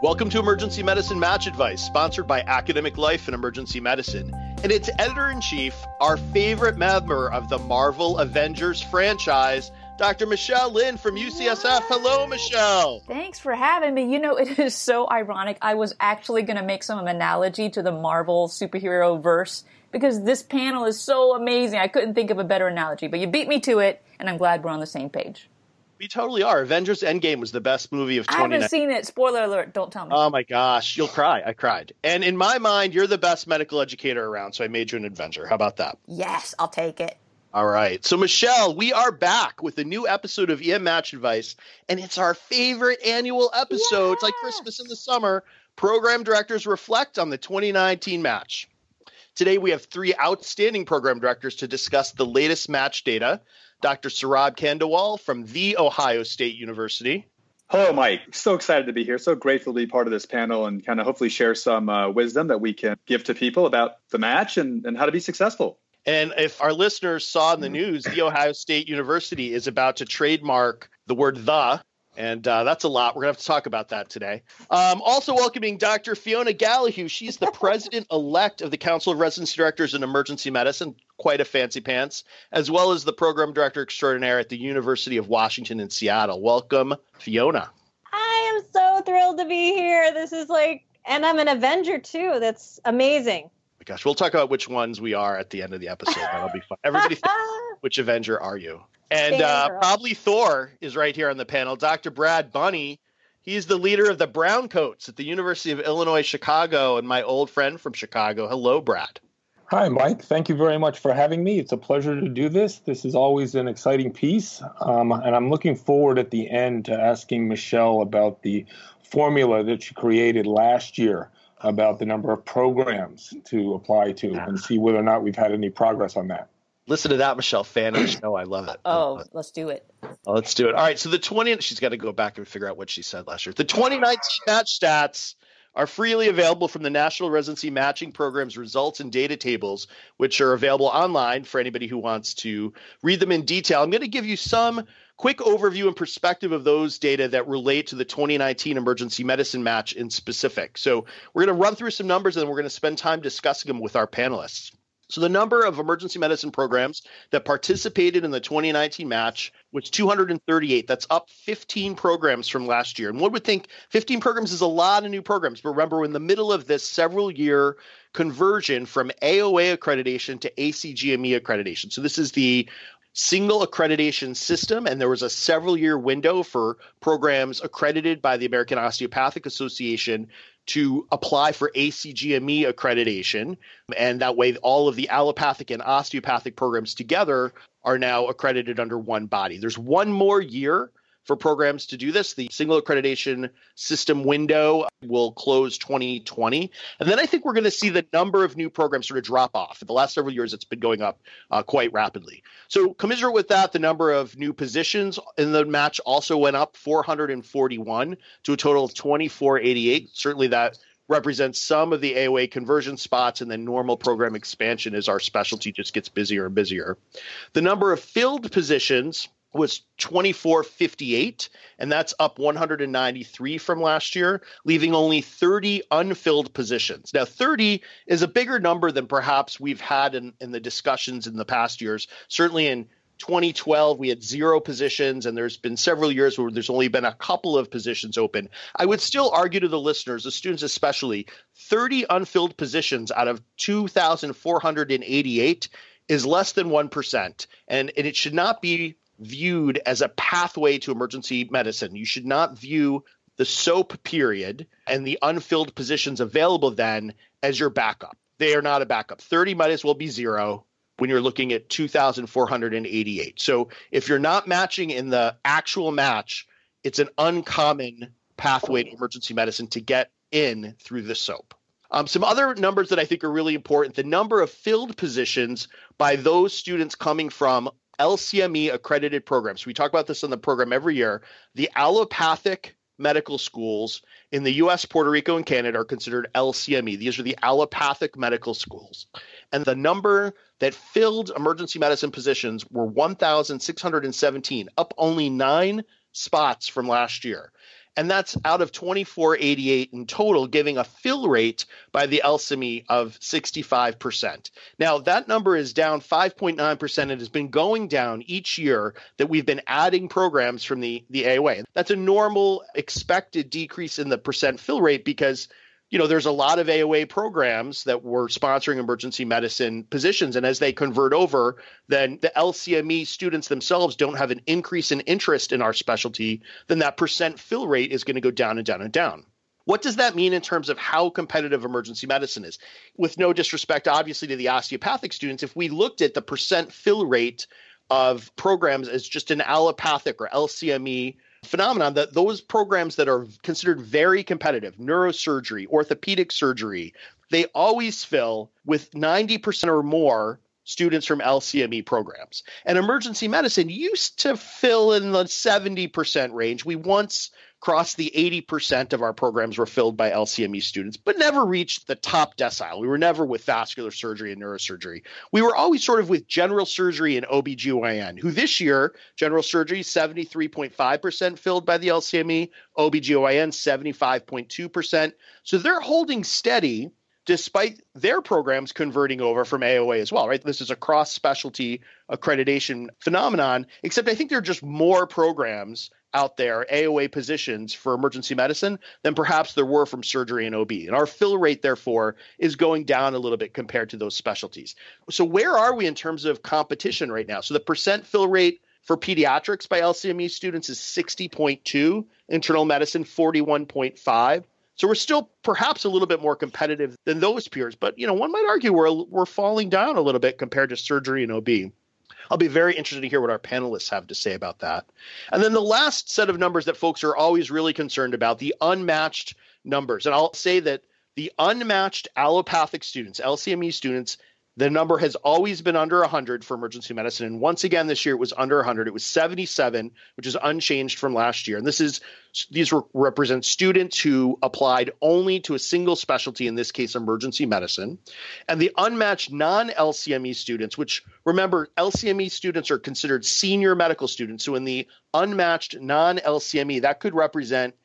Welcome to Emergency Medicine Match Advice, sponsored by Academic Life and Emergency Medicine. And its editor in chief, our favorite member of the Marvel Avengers franchise, Dr. Michelle Lin from UCSF. Hello, Michelle. Thanks for having me. You know, it is so ironic. I was actually going to make some analogy to the Marvel superhero verse because this panel is so amazing. I couldn't think of a better analogy, but you beat me to it, and I'm glad we're on the same page. We totally are. Avengers Endgame was the best movie of 2019. I haven't seen it. Spoiler alert. Don't tell me. Oh my gosh. You'll cry. I cried. And in my mind, you're the best medical educator around, so I made you an Avenger. How about that? Yes, I'll take it. All right. So, Michelle, we are back with a new episode of EM Match Advice, and it's our favorite annual episode. Yes. It's like Christmas in the summer. Program directors reflect on the 2019 match. Today, we have three outstanding program directors to discuss the latest match data Dr. Saurabh Khandelwal from The Ohio State University. Hello, Mike. So excited to be here. So grateful to be part of this panel and kind of hopefully share some uh, wisdom that we can give to people about the match and, and how to be successful. And if our listeners saw in the news, The Ohio State University is about to trademark the word the and uh, that's a lot. We're going to have to talk about that today. Um, also, welcoming Dr. Fiona Gallahue. She's the president elect of the Council of Residency Directors in Emergency Medicine, quite a fancy pants, as well as the program director extraordinaire at the University of Washington in Seattle. Welcome, Fiona. I am so thrilled to be here. This is like, and I'm an Avenger too. That's amazing. Oh my gosh, we'll talk about which ones we are at the end of the episode. That'll be fun. Everybody, which Avenger are you? And uh, probably Thor is right here on the panel. Dr. Brad Bunney. He's the leader of the Browncoats at the University of Illinois Chicago, and my old friend from Chicago. Hello, Brad. Hi, Mike. Thank you very much for having me. It's a pleasure to do this. This is always an exciting piece. Um, and I'm looking forward at the end to asking Michelle about the formula that she created last year about the number of programs to apply to and see whether or not we've had any progress on that. Listen to that, Michelle. Fan of the show. I love it. Oh, let's do it. Oh, let's do it. All right. So the 20, she's got to go back and figure out what she said last year. The 2019 match stats are freely available from the National Residency Matching Program's results and data tables, which are available online for anybody who wants to read them in detail. I'm going to give you some quick overview and perspective of those data that relate to the 2019 emergency medicine match in specific. So we're going to run through some numbers and then we're going to spend time discussing them with our panelists. So the number of emergency medicine programs that participated in the 2019 match was 238. That's up 15 programs from last year. And one would think 15 programs is a lot of new programs. But remember, we're in the middle of this several year conversion from AOA accreditation to ACGME accreditation. So this is the single accreditation system, and there was a several year window for programs accredited by the American Osteopathic Association to apply for ACGME accreditation. And that way, all of the allopathic and osteopathic programs together are now accredited under one body. There's one more year for programs to do this. The single accreditation system window will close 2020. And then I think we're going to see the number of new programs sort of drop off. In the last several years, it's been going up uh, quite rapidly. So, commensurate with that, the number of new positions in the match also went up 441 to a total of 2488. Certainly, that represents some of the AOA conversion spots, and then normal program expansion as our specialty just gets busier and busier. The number of filled positions was 2458 and that's up 193 from last year leaving only 30 unfilled positions. Now 30 is a bigger number than perhaps we've had in, in the discussions in the past years. Certainly in 2012 we had zero positions and there's been several years where there's only been a couple of positions open. I would still argue to the listeners the students especially 30 unfilled positions out of 2488 is less than 1% and, and it should not be viewed as a pathway to emergency medicine. You should not view the SOAP period and the unfilled positions available then as your backup. They are not a backup. 30 might as well be zero when you're looking at 2,488. So if you're not matching in the actual match, it's an uncommon pathway to emergency medicine to get in through the SOAP. Um, some other numbers that I think are really important the number of filled positions by those students coming from LCME accredited programs. We talk about this in the program every year. The allopathic medical schools in the US, Puerto Rico, and Canada are considered LCME. These are the allopathic medical schools. And the number that filled emergency medicine positions were 1,617, up only nine spots from last year. And that's out of 2488 in total, giving a fill rate by the LCME of 65%. Now, that number is down 5.9% and has been going down each year that we've been adding programs from the, the AOA. That's a normal expected decrease in the percent fill rate because you know, there's a lot of AOA programs that were sponsoring emergency medicine positions. And as they convert over, then the LCME students themselves don't have an increase in interest in our specialty, then that percent fill rate is going to go down and down and down. What does that mean in terms of how competitive emergency medicine is? With no disrespect, obviously, to the osteopathic students, if we looked at the percent fill rate of programs as just an allopathic or LCME phenomenon that those programs that are considered very competitive, neurosurgery, orthopedic surgery, they always fill with 90% or more students from LCME programs. And emergency medicine used to fill in the 70% range. We once crossed the 80% of our programs were filled by LCME students, but never reached the top decile. We were never with vascular surgery and neurosurgery. We were always sort of with general surgery and OBGYN, who this year, general surgery, 73.5% filled by the LCME, OBGYN, 75.2%. So they're holding steady despite their programs converting over from AOA as well, right? This is a cross specialty accreditation phenomenon, except I think there are just more programs out there, AOA positions for emergency medicine than perhaps there were from surgery and OB. And our fill rate, therefore, is going down a little bit compared to those specialties. So, where are we in terms of competition right now? So, the percent fill rate for pediatrics by LCME students is 60.2, internal medicine 41.5. So we're still perhaps a little bit more competitive than those peers, but you know, one might argue we're we're falling down a little bit compared to surgery and OB. I'll be very interested to hear what our panelists have to say about that. And then the last set of numbers that folks are always really concerned about, the unmatched numbers. And I'll say that the unmatched allopathic students, LCME students, the number has always been under 100 for emergency medicine. And once again, this year it was under 100. It was 77, which is unchanged from last year. And this is these re- represent students who applied only to a single specialty, in this case, emergency medicine. And the unmatched non LCME students, which remember, LCME students are considered senior medical students. So in the unmatched non LCME, that could represent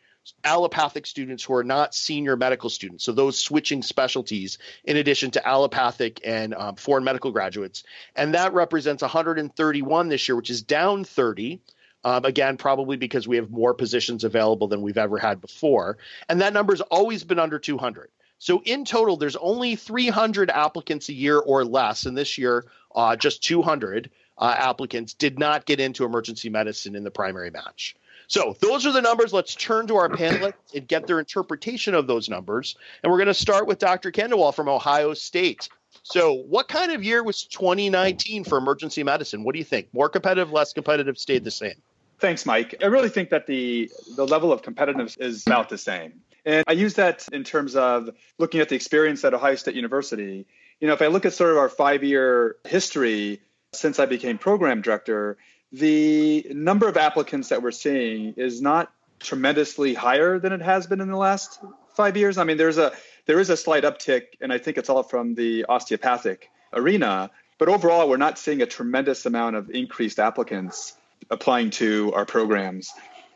allopathic students who are not senior medical students. So those switching specialties in addition to allopathic and um, foreign medical graduates. And that represents 131 this year, which is down 30. Um, again, probably because we have more positions available than we've ever had before. And that number has always been under 200. So in total, there's only 300 applicants a year or less. And this year, uh, just 200 uh, applicants did not get into emergency medicine in the primary match. So those are the numbers. Let's turn to our panelists and get their interpretation of those numbers. And we're going to start with Dr. Khandelwal from Ohio State. So, what kind of year was 2019 for emergency medicine? What do you think? More competitive, less competitive, stayed the same? Thanks, Mike. I really think that the the level of competitiveness is about the same. And I use that in terms of looking at the experience at Ohio State University. You know, if I look at sort of our five year history since I became program director, the number of applicants that we're seeing is not tremendously higher than it has been in the last five years. I mean, there's a there is a slight uptick, and I think it's all from the osteopathic arena. But overall, we're not seeing a tremendous amount of increased applicants applying to our programs.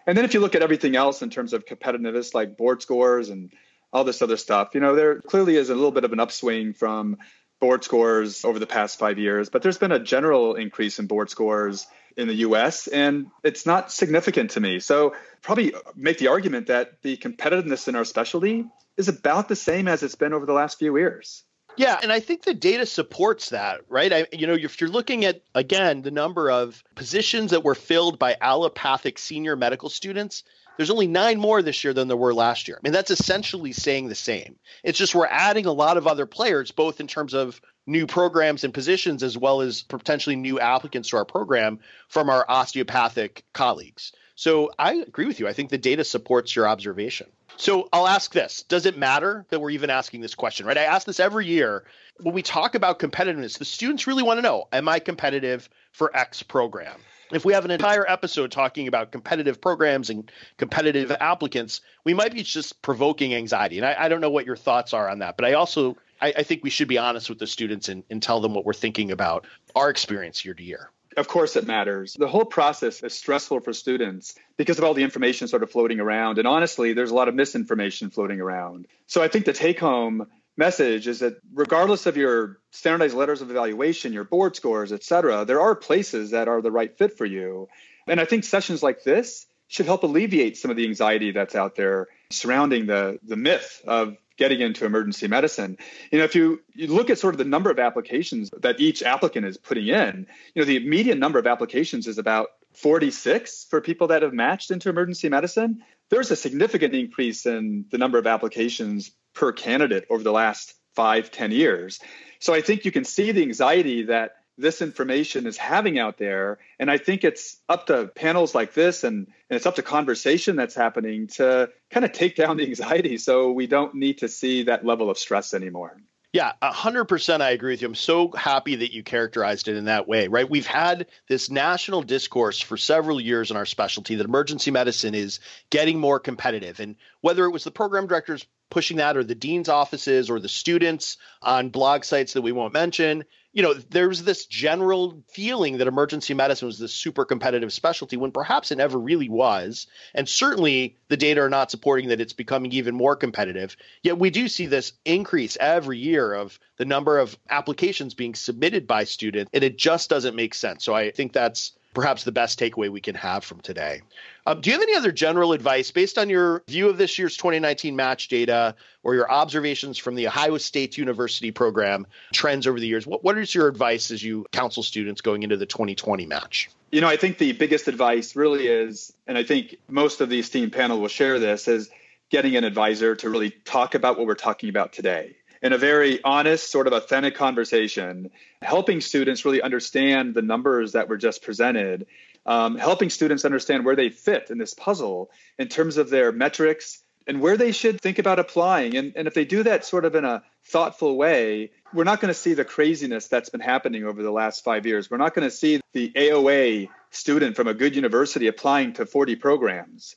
And then if you look at everything else in terms of competitiveness, like board scores and all this other stuff, you know, there clearly is a little bit of an upswing from board scores over the past five years, but there's been a general increase in board scores in the US, and it's not significant to me. So, probably make the argument that the competitiveness in our specialty is about the same as it's been over the last few years. Yeah, and I think the data supports that, right? I, you know, if you're looking at again the number of positions that were filled by allopathic senior medical students, there's only nine more this year than there were last year. I mean, that's essentially saying the same. It's just we're adding a lot of other players, both in terms of new programs and positions as well as potentially new applicants to our program from our osteopathic colleagues. So I agree with you. I think the data supports your observation. So I'll ask this Does it matter that we're even asking this question, right? I ask this every year. When we talk about competitiveness, the students really want to know Am I competitive for X program? If we have an entire episode talking about competitive programs and competitive applicants, we might be just provoking anxiety. And I, I don't know what your thoughts are on that, but I also I, I think we should be honest with the students and, and tell them what we're thinking about our experience year to year. Of course, it matters. The whole process is stressful for students because of all the information sort of floating around. And honestly, there's a lot of misinformation floating around. So I think the take home message is that regardless of your standardized letters of evaluation, your board scores, et cetera, there are places that are the right fit for you. And I think sessions like this should help alleviate some of the anxiety that's out there surrounding the, the myth of getting into emergency medicine. You know, if you, you look at sort of the number of applications that each applicant is putting in, you know, the median number of applications is about 46 for people that have matched into emergency medicine. There's a significant increase in the number of applications per candidate over the last five, 10 years. So I think you can see the anxiety that this information is having out there. And I think it's up to panels like this and, and it's up to conversation that's happening to kind of take down the anxiety so we don't need to see that level of stress anymore. Yeah, 100% I agree with you. I'm so happy that you characterized it in that way, right? We've had this national discourse for several years in our specialty that emergency medicine is getting more competitive. And whether it was the program directors pushing that or the dean's offices or the students on blog sites that we won't mention, you know, there's this general feeling that emergency medicine was this super competitive specialty when perhaps it never really was. And certainly the data are not supporting that it's becoming even more competitive. Yet we do see this increase every year of the number of applications being submitted by students, and it just doesn't make sense. So I think that's perhaps the best takeaway we can have from today. Um, do you have any other general advice based on your view of this year's 2019 match data or your observations from the Ohio State University program trends over the years? What, what is your advice as you counsel students going into the 2020 match? You know, I think the biggest advice really is, and I think most of the esteemed panel will share this, is getting an advisor to really talk about what we're talking about today in a very honest, sort of authentic conversation, helping students really understand the numbers that were just presented, um, helping students understand where they fit in this puzzle in terms of their metrics and where they should think about applying. And, and if they do that sort of in a thoughtful way, we're not going to see the craziness that's been happening over the last five years. We're not going to see the AOA student from a good university applying to 40 programs.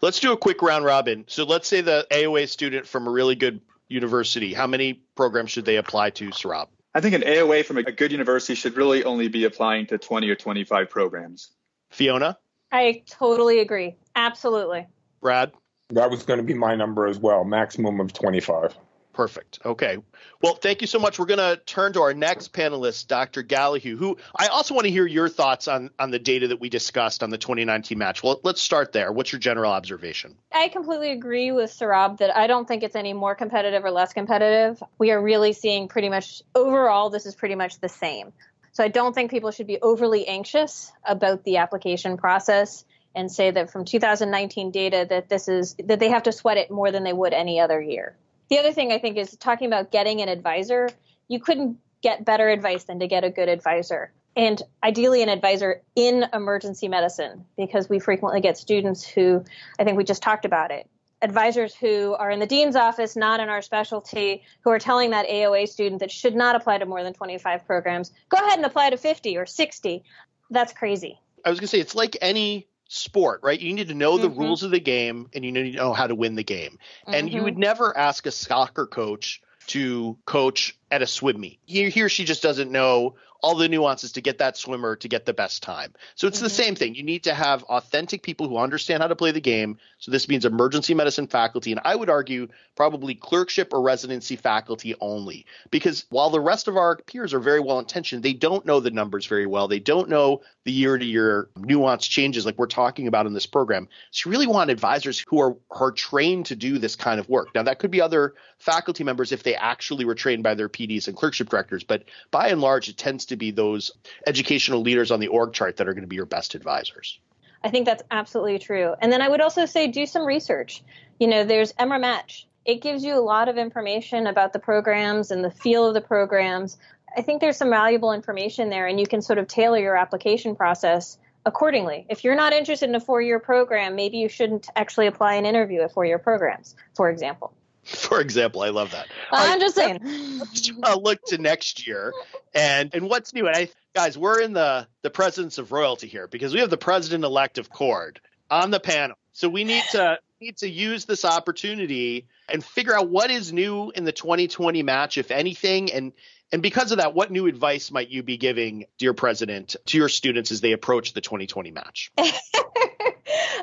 Let's do a quick round robin. So let's say the AOA student from a really good university, how many programs should they apply to, Saurabh? I think an AOA from a good university should really only be applying to 20 or 25 programs. Fiona? I totally agree. Absolutely. Brad? That was going to be my number as well, maximum of 25. Perfect. Okay. Well, thank you so much. We're going to turn to our next panelist, Dr. Gallahue, who I also want to hear your thoughts on on the data that we discussed on the 2019 match. Well, let's start there. What's your general observation? I completely agree with Saurabh that I don't think it's any more competitive or less competitive. We are really seeing pretty much overall, this is pretty much the same. So I don't think people should be overly anxious about the application process and say that from 2019 data that this is that they have to sweat it more than they would any other year. The other thing I think is talking about getting an advisor. You couldn't get better advice than to get a good advisor. And ideally, an advisor in emergency medicine, because we frequently get students who, I think we just talked about it, advisors who are in the dean's office, not in our specialty, who are telling that AOA student that should not apply to more than 25 programs, go ahead and apply to 50 or 60. That's crazy. I was going to say, it's like any sport, right? You need to know the mm-hmm. rules of the game and you need to know how to win the game. Mm-hmm. And you would mm-hmm. never ask a soccer coach to coach at a swim meet. He, he or she just doesn't know all the nuances to get that swimmer to get the best time. So it's mm-hmm. the same thing. You need to have authentic people who understand how to play the game. So this means emergency medicine faculty, and I would argue probably clerkship or residency faculty only. Because while the rest of our peers are very well intentioned, they don't know the numbers very well. They don't know the year to year nuance changes like we're talking about in this program. So you really want advisors who are, are trained to do this kind of work. Now that could be other faculty members if they actually were trained by their PDs and clerkship directors, but by and large, it tends to be those educational leaders on the org chart that are going to be your best advisors. I think that's absolutely true. And then I would also say do some research. You know, there's EMRA Match. It gives you a lot of information about the programs and the feel of the programs. I think there's some valuable information there, and you can sort of tailor your application process accordingly. If you're not interested in a four year program, maybe you shouldn't actually apply and interview at four year programs, for example. for example. I love that. I'm just saying. Look to next year and and what's new. And I guys, we're in the the presence of royalty here because we have the president elect of CORD on the panel. So we need to need to use this opportunity and figure out what is new in the 2020 match, if anything, and And because of that, what new advice might you be giving, dear president, to your students as they approach the 2020 match?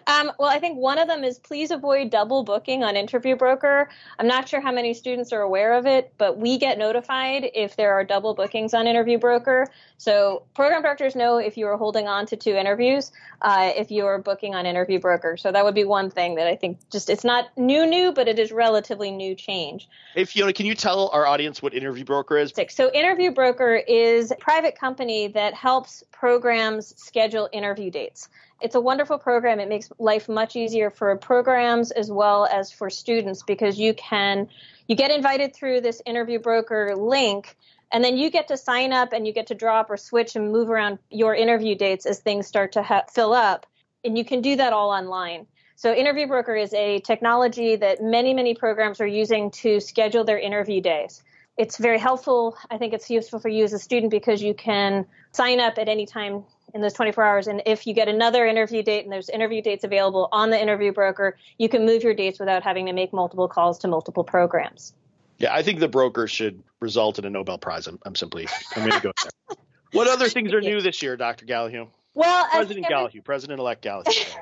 Um, well, I think one of them is please avoid double booking on Interview Broker. I'm not sure how many students are aware of it, but we get notified if there are double bookings on Interview Broker. So program directors know if you are holding on to two interviews, uh, if you are booking on Interview Broker. So that would be one thing that I think just it's not new, new, but it is relatively new change. Hey, Fiona, can you tell our audience what Interview Broker is? So Interview Broker is a private company that helps programs schedule interview dates. It's a wonderful program. It makes life much easier for programs as well as for students because you can you get invited through this interview broker link and then you get to sign up and you get to drop or switch and move around your interview dates as things start to ha- fill up and you can do that all online. So Interview Broker is a technology that many many programs are using to schedule their interview days it's very helpful. I think it's useful for you as a student because you can sign up at any time in those 24 hours. And if you get another interview date and there's interview dates available on the interview broker, you can move your dates without having to make multiple calls to multiple programs. Yeah, I think the broker should result in a Nobel Prize. I'm, I'm simply, I'm going to go there. what other things are new this year, Dr. Gallahue? Well, President every- Gallahue, President-elect Gallahue.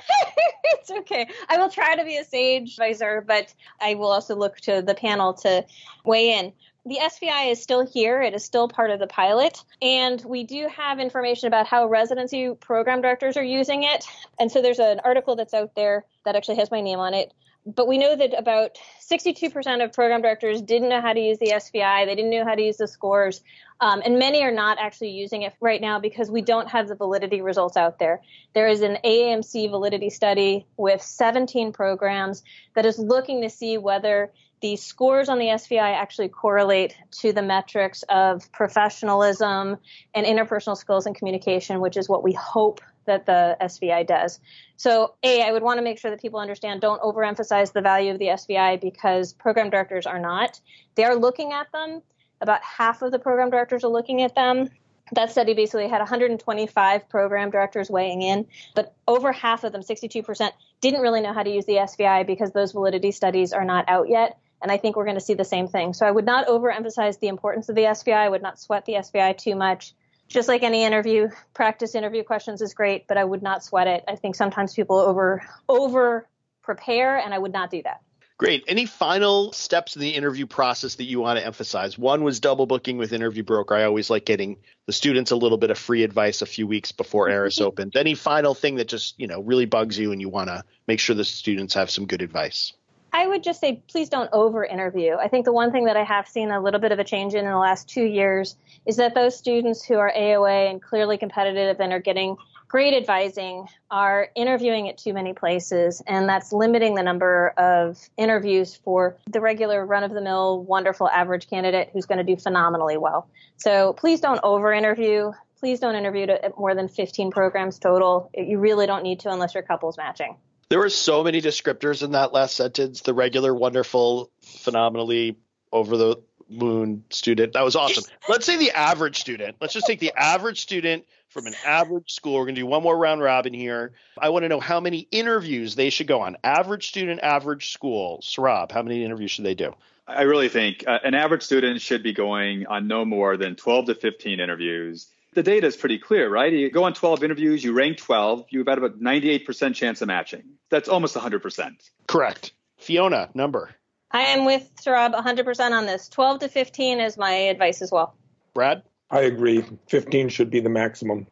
it's okay. I will try to be a sage advisor, but I will also look to the panel to weigh in the SVI is still here. It is still part of the pilot. And we do have information about how residency program directors are using it. And so there's an article that's out there that actually has my name on it. But we know that about 62% of program directors didn't know how to use the SVI. They didn't know how to use the scores. Um, and many are not actually using it right now because we don't have the validity results out there. There is an AAMC validity study with 17 programs that is looking to see whether the scores on the SVI actually correlate to the metrics of professionalism and interpersonal skills and communication, which is what we hope that the SVI does. So, A, I would want to make sure that people understand don't overemphasize the value of the SVI because program directors are not. They are looking at them. About half of the program directors are looking at them. That study basically had 125 program directors weighing in, but over half of them, 62%, didn't really know how to use the SVI because those validity studies are not out yet. And I think we're going to see the same thing. So I would not overemphasize the importance of the SVI. I would not sweat the SVI too much. Just like any interview, practice interview questions is great, but I would not sweat it. I think sometimes people over over prepare, and I would not do that. Great. Any final steps in the interview process that you want to emphasize? One was double booking with Interview Broker. I always like getting the students a little bit of free advice a few weeks before ERAS mm-hmm. opens. Any final thing that just, you know, really bugs you and you want to make sure the students have some good advice? I would just say, please don't over interview. I think the one thing that I have seen a little bit of a change in in the last two years is that those students who are AOA and clearly competitive and are getting great advising are interviewing at too many places, and that's limiting the number of interviews for the regular run of the mill, wonderful average candidate who's going to do phenomenally well. So please don't over interview. Please don't interview at more than 15 programs total. You really don't need to unless your couple's matching. There were so many descriptors in that last sentence. The regular, wonderful, phenomenally over the moon student. That was awesome. Let's say the average student. Let's just take the average student from an average school. We're going to do one more round robin here. I want to know how many interviews they should go on. Average student, average school. Saurabh, how many interviews should they do? I really think uh, an average student should be going on no more than 12 to 15 interviews the data is pretty clear, right? You go on 12 interviews, you rank 12, you have got about 98% chance of matching. That's almost 100%. Correct. Fiona, number. I am with Saurabh 100% on this. 12 to 15 is my advice as well. Brad? I agree. 15 should be the maximum.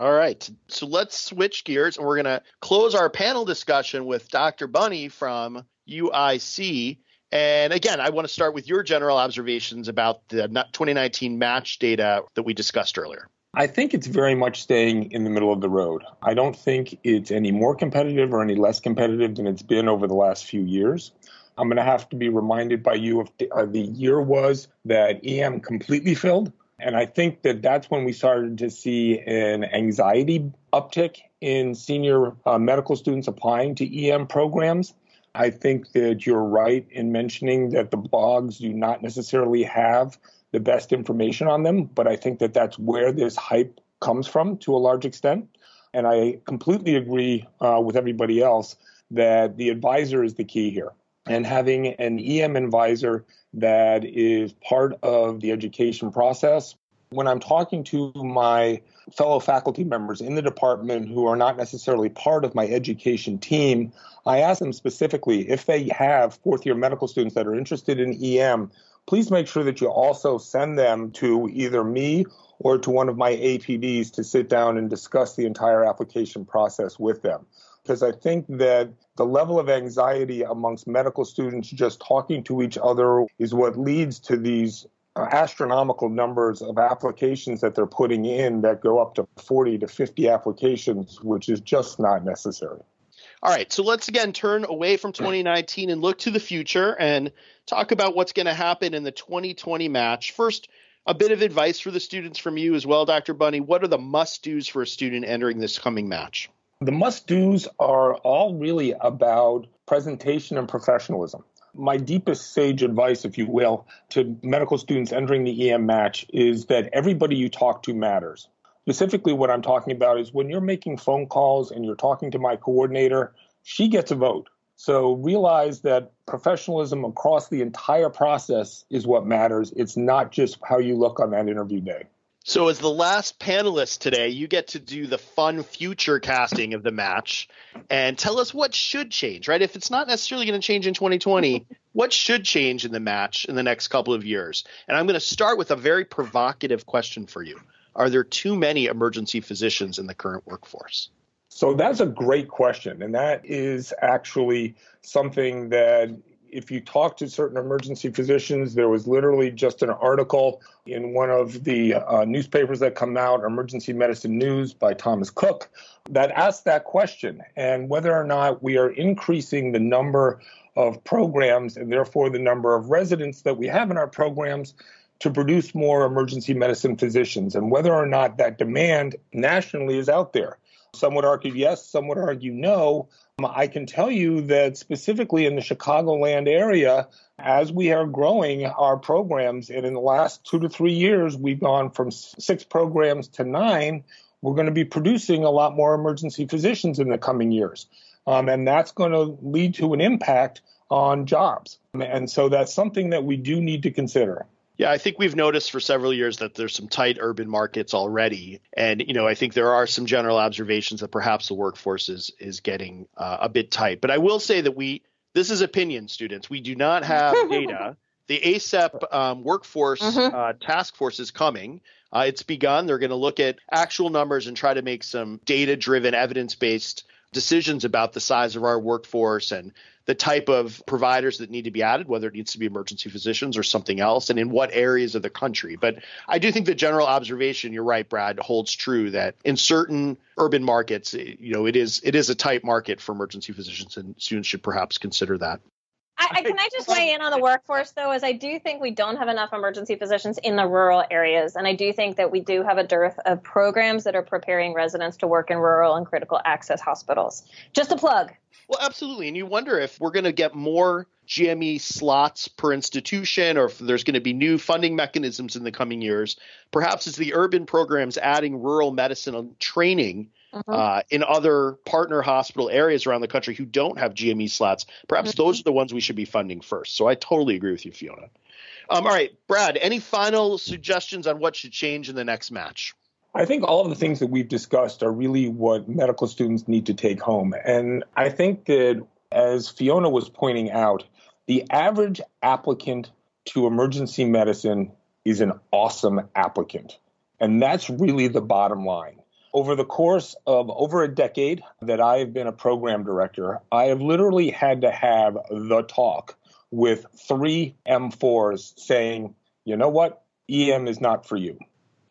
All right. So let's switch gears and we're going to close our panel discussion with Dr. Bunney from UIC. And again, I want to start with your general observations about the 2019 match data that we discussed earlier. I think it's very much staying in the middle of the road. I don't think it's any more competitive or any less competitive than it's been over the last few years. I'm going to have to be reminded by you if the, uh, the year was that EM completely filled. And I think that that's when we started to see an anxiety uptick in senior uh, medical students applying to EM programs. I think that you're right in mentioning that the blogs do not necessarily have the best information on them, but I think that that's where this hype comes from to a large extent. And I completely agree uh, with everybody else that the advisor is the key here. and having an EM advisor that is part of the education process. When I'm talking to my fellow faculty members in the department who are not necessarily part of my education team, I ask them specifically if they have fourth year medical students that are interested in EM, please make sure that you also send them to either me or to one of my APDs to sit down and discuss the entire application process with them. Because I think that the level of anxiety amongst medical students just talking to each other is what leads to these uh, astronomical numbers of applications that they're putting in that go up to 40 to 50 applications, which is just not necessary. All right, so let's again turn away from 2019 and look to the future and talk about what's going to happen in the 2020 match. First, a bit of advice for the students from you as well, Dr. Bunney. What are the must dos for a student entering this coming match? The must dos are all really about presentation and professionalism. My deepest sage advice, if you will, to medical students entering the EM match is that everybody you talk to matters. Specifically, what I'm talking about is when you're making phone calls and you're talking to my coordinator, she gets a vote. So realize that professionalism across the entire process is what matters. It's not just how you look on that interview day. So, as the last panelist today, you get to do the fun future casting of the match and tell us what should change, right? If it's not necessarily going to change in 2020, what should change in the match in the next couple of years? And I'm going to start with a very provocative question for you are there too many emergency physicians in the current workforce? So that's a great question. And that is actually something that if you talk to certain emergency physicians, there was literally just an article in one of the uh, newspapers that come out, Emergency Medicine News by Thomas Cook, that asked that question and whether or not we are increasing the number of programs and therefore the number of residents that we have in our programs to produce more emergency medicine physicians and whether or not that demand nationally is out there. Some would argue yes, some would argue no. I can tell you that specifically in the Chicagoland area, as we are growing our programs, and in the last two to three years, we've gone from six programs to nine, we're going to be producing a lot more emergency physicians in the coming years. Um, and that's going to lead to an impact on jobs. And so that's something that we do need to consider. Yeah, I think we've noticed for several years that there's some tight urban markets already, and you know I think there are some general observations that perhaps the workforce is is getting uh, a bit tight. But I will say that we this is opinion, students. We do not have data. the ACEP um, workforce mm-hmm. uh, task force is coming. Uh, it's begun. They're going to look at actual numbers and try to make some data driven, evidence based decisions about the size of our workforce and the type of providers that need to be added, whether it needs to be emergency physicians or something else, and in what areas of the country. But I do think the general observation, you're right, Brad, holds true that in certain urban markets, you know, it is it is a tight market for emergency physicians, and students should perhaps consider that. I, I, can I just weigh in on the workforce though, as I do think we don't have enough emergency physicians in the rural areas, and I do think that we do have a dearth of programs that are preparing residents to work in rural and critical access hospitals. Just a plug. Well, absolutely. And you wonder if we're going to get more GME slots per institution or if there's going to be new funding mechanisms in the coming years. Perhaps it's the urban programs adding rural medicine training uh-huh. uh, in other partner hospital areas around the country who don't have GME slots. Perhaps uh-huh. those are the ones we should be funding first. So I totally agree with you, Fiona. Um, all right, Brad, any final suggestions on what should change in the next match? I think all of the things that we've discussed are really what medical students need to take home. And I think that, as Fiona was pointing out, the average applicant to emergency medicine is an awesome applicant. And that's really the bottom line. Over the course of over a decade that I have been a program director, I have literally had to have the talk with three M4s saying, you know what, EM is not for you.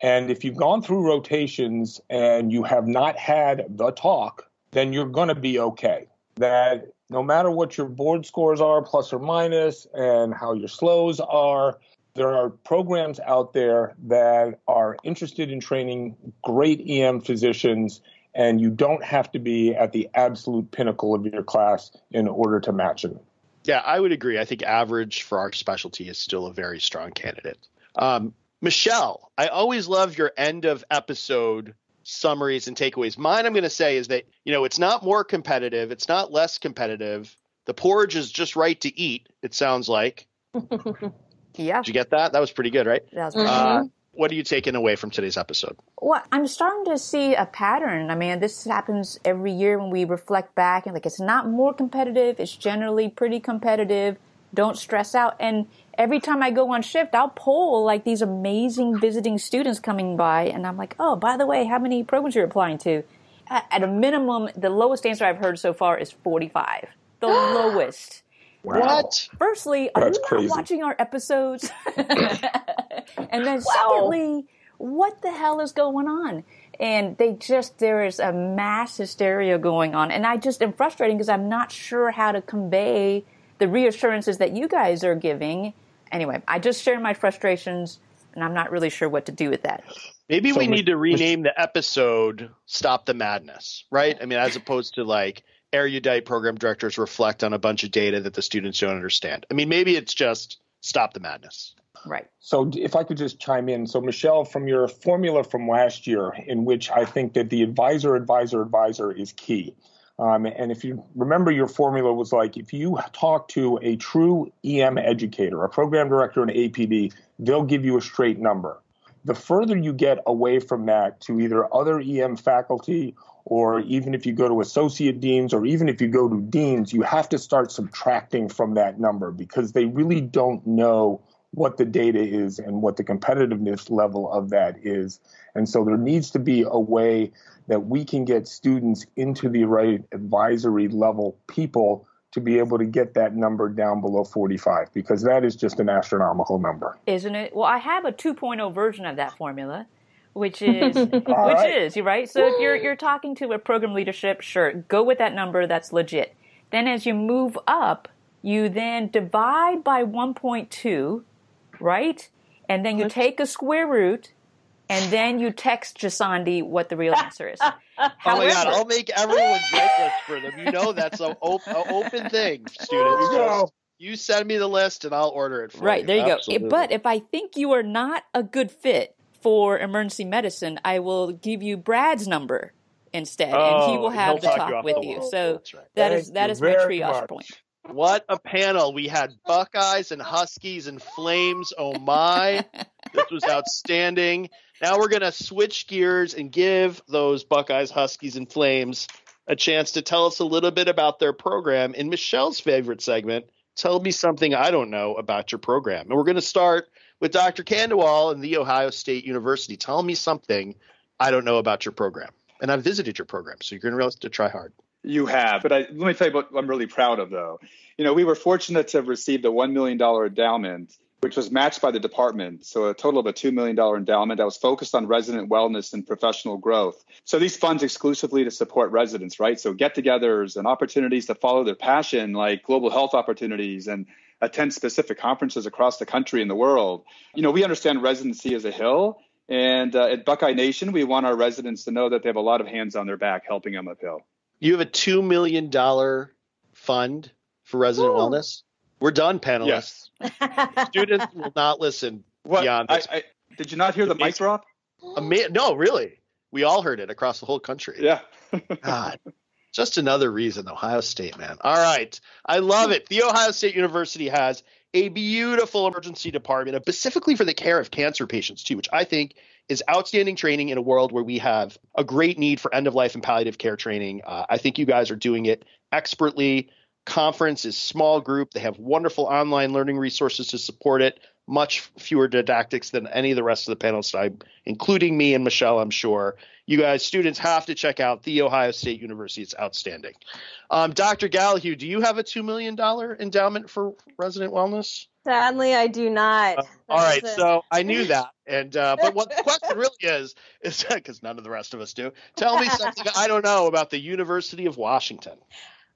And if you've gone through rotations and you have not had the talk, then you're going to be okay. That no matter what your board scores are, plus or minus, and how your SLOEs are, there are programs out there that are interested in training great EM physicians, and you don't have to be at the absolute pinnacle of your class in order to match them. Yeah, I would agree. I think average for our specialty is still a very strong candidate. Um, Michelle, I always love your end of episode summaries and takeaways. Mine, I'm going to say, is that, you know, it's not more competitive, it's not less competitive. The porridge is just right to eat. It sounds like. Yeah, Did you get that? That was pretty good, right? that was Uh, what are you taking away from today's episode? Well, I'm starting to see a pattern. I mean, this happens every year when we reflect back and like it's not more competitive, it's generally pretty competitive. Don't stress out. And every time I go on shift, I'll poll like these amazing visiting students coming by and I'm like, "Oh, by the way, how many programs you're applying to?" At at a minimum, the lowest answer I've heard so far is 45. The lowest. What? Firstly, are That's you not watching our episodes? and then secondly, what the hell is going on? And they just there is a mass hysteria going on, and I just am frustrating because I'm not sure how to convey the reassurances that you guys are giving. Anyway, I just share my frustrations, and I'm not really sure what to do with that. Maybe So we we- need to rename the episode "Stop the Madness," right? I mean, as opposed to like erudite program directors reflect on a bunch of data that the students don't understand. I mean, maybe it's just "Stop the Madness." Right. So, if I could just chime in. So, Michelle, from your formula from last year, in which I think that the advisor, advisor, advisor is key. Um, and if you remember, your formula was like if you talk to a true EM educator, a program director in APD, they'll give you a straight number. The further you get away from that to either other EM faculty or even if you go to associate deans or even if you go to deans, you have to start subtracting from that number because they really don't know what the data is and what the competitiveness level of that is. And so there needs to be a way that we can get students into the right advisory level people to be able to get that number down below 45 because that is just an astronomical number. isn't it? Well, I have a 2.0 version of that formula, which is which right. is you're right. So if you're you're talking to a program leadership, sure, go with that number. That's legit. Then as you move up, you then divide by 1.2, right? And then you take a square root, and then you text Jasandi what the real answer is. Oh my God! I'll make everyone break list for them. You know that's an op- a open thing, students. Just you send me the list and I'll order it for Right, you. Right there you Absolutely. go. But if I think you are not a good fit for emergency medicine, I will give you Brad's number instead, and he Oh, will have the talk talk off with the you. wall. So oh, That's right. that Thank is that my triage much. point. What a panel! We had Buckeyes and Huskies and Flames. Oh my! this was outstanding. Now we're gonna switch gears and give those Buckeyes, Huskies, and Flames a chance to tell us a little bit about their program in Michelle's favorite segment. Tell me something I don't know about your program. And we're gonna start with Dr. Khandelwal and the Ohio State University. Tell me something I don't know about your program. And I've visited your program, so you're gonna realize to try hard. You have, but I, let me tell you what I'm really proud of, though. You know, we were fortunate to have received a $1 million endowment, which was matched by the department. So a total of a $2 million endowment that was focused on resident wellness and professional growth. So these funds exclusively to support residents, right? So get togethers and opportunities to follow their passion, like global health opportunities and attend specific conferences across the country and the world. You know, we understand residency as a hill. And uh, at Buckeye Nation, we want our residents to know that they have a lot of hands on their back helping them uphill. You have a two million dollar fund for resident Ooh. wellness. We're done, panelists. Yes. Students will not listen What? beyond this. I, did you not hear the mic Amazing. drop? Ama- no, really, we all heard it across the whole country. Yeah. God, just another reason, Ohio State, man. All right, I love it. The Ohio State University has a beautiful emergency department, specifically for the care of cancer patients too, which I think is outstanding training in a world where we have a great need for end of life and palliative care training. Uh, I think you guys are doing it expertly. Conference is small group. They have wonderful online learning resources to support it. Much fewer didactics than any of the rest of the panelists, I, including me and Michelle. I'm sure you guys, students, have to check out the Ohio State University. It's outstanding. Um, Dr. Gallahue, do you have a two million dollar endowment for resident wellness? Sadly, I do not. Uh, all right, That is a- so I knew that, and uh, but what the question really is is because none of the rest of us do. Tell me something I don't know about the University of Washington.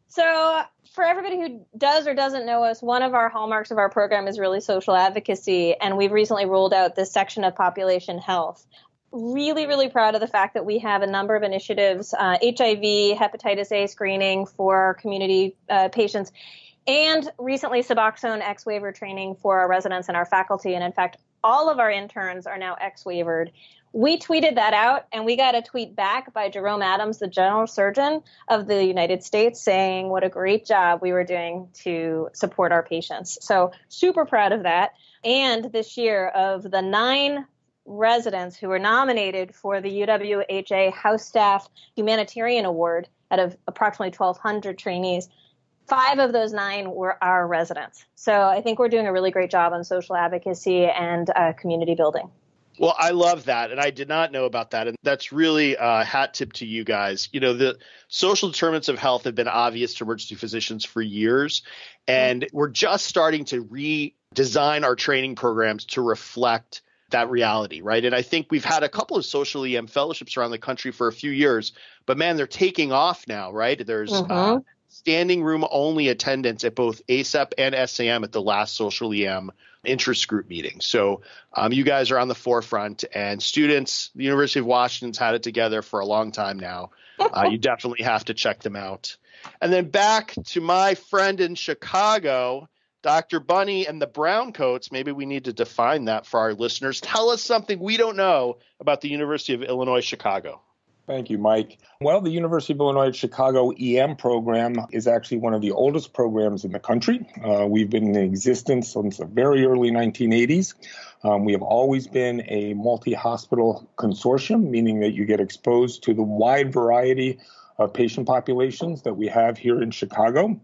So, for everybody who does or doesn't know us, one of our hallmarks of our program is really social advocacy, and we've recently rolled out this section of population health. Really, really proud of the fact that we have a number of initiatives uh, HIV, hepatitis A screening for community uh, patients, and recently Suboxone X waiver training for our residents and our faculty. And in fact, all of our interns are now X waivered. We tweeted that out and we got a tweet back by Jerome Adams, the general surgeon of the United States, saying what a great job we were doing to support our patients. So, super proud of that. And this year, of the nine residents who were nominated for the UWHA House Staff Humanitarian Award out of approximately 1,200 trainees, five of those nine were our residents. So I think we're doing a really great job on social advocacy and uh, community building. Well, I love that, and I did not know about that, and that's really a hat tip to you guys. You know, the social determinants of health have been obvious to emergency physicians for years, and we're just starting to redesign our training programs to reflect that reality, right? And I think we've had a couple of social EM fellowships around the country for a few years, but man, they're taking off now, right? There's uh, mm-hmm. uh, standing room only attendance at both ACEP and SAM at the last social EM interest group meeting. So um, you guys are on the forefront, and students, the University of Washington's had it together for a long time now. Uh, you definitely have to check them out. And then back to my friend in Chicago, Dr. Bunney and the brown coats, maybe we need to define that for our listeners. Tell us something we don't know about the University of Illinois Chicago. Thank you, Mike. Well, the University of Illinois Chicago EM program is actually one of the oldest programs in the country. Uh, we've been in existence since the very early 1980s. Um, we have always been a multi hospital consortium, meaning that you get exposed to the wide variety of patient populations that we have here in Chicago.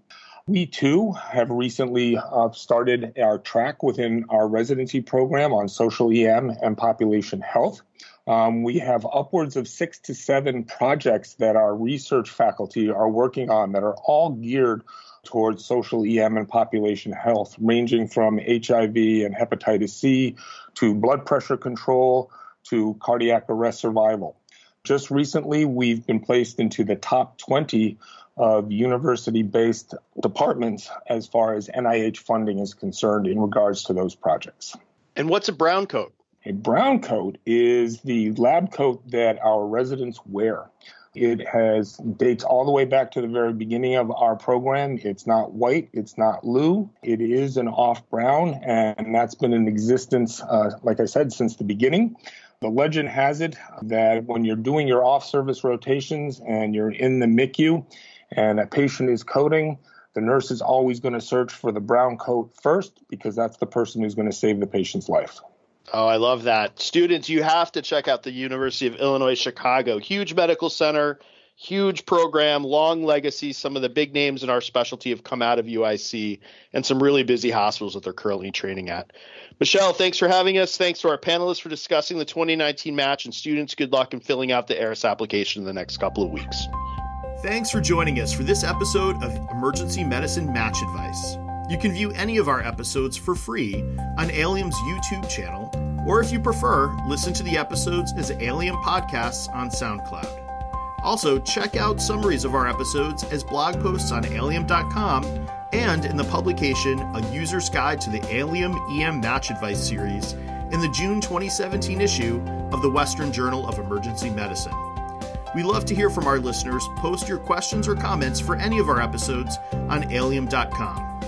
We too have recently uh, started our track within our residency program on social EM and population health. Um, we have upwards of six to seven projects that our research faculty are working on that are all geared towards social EM and population health, ranging from HIV and hepatitis C to blood pressure control to cardiac arrest survival. Just recently, we've been placed into the top 20 of university based departments as far as NIH funding is concerned in regards to those projects. And what's a brown coat? A brown coat is the lab coat that our residents wear. It has dates all the way back to the very beginning of our program. It's not white, it's not blue, it is an off brown, and that's been in existence, uh, like I said, since the beginning. The legend has it that when you're doing your off service rotations and you're in the MICU, and a patient is coding, the nurse is always going to search for the brown coat first because that's the person who's going to save the patient's life. Oh, I love that. Students, you have to check out the University of Illinois Chicago. Huge medical center, huge program, long legacy. Some of the big names in our specialty have come out of UIC and some really busy hospitals that they're currently training at. Michelle, thanks for having us. Thanks to our panelists for discussing the 2019 match. And students, good luck in filling out the ERAS application in the next couple of weeks. Thanks for joining us for this episode of Emergency Medicine Match Advice. You can view any of our episodes for free on ALiEM's YouTube channel, or if you prefer, listen to the episodes as ALiEM podcasts on SoundCloud. Also, check out summaries of our episodes as blog posts on aliem.com and in the publication A User's Guide to the ALiEM EM Match Advice series in the June 2017 issue of the Western Journal of Emergency Medicine. We love to hear from our listeners. Post your questions or comments for any of our episodes on aliem.com.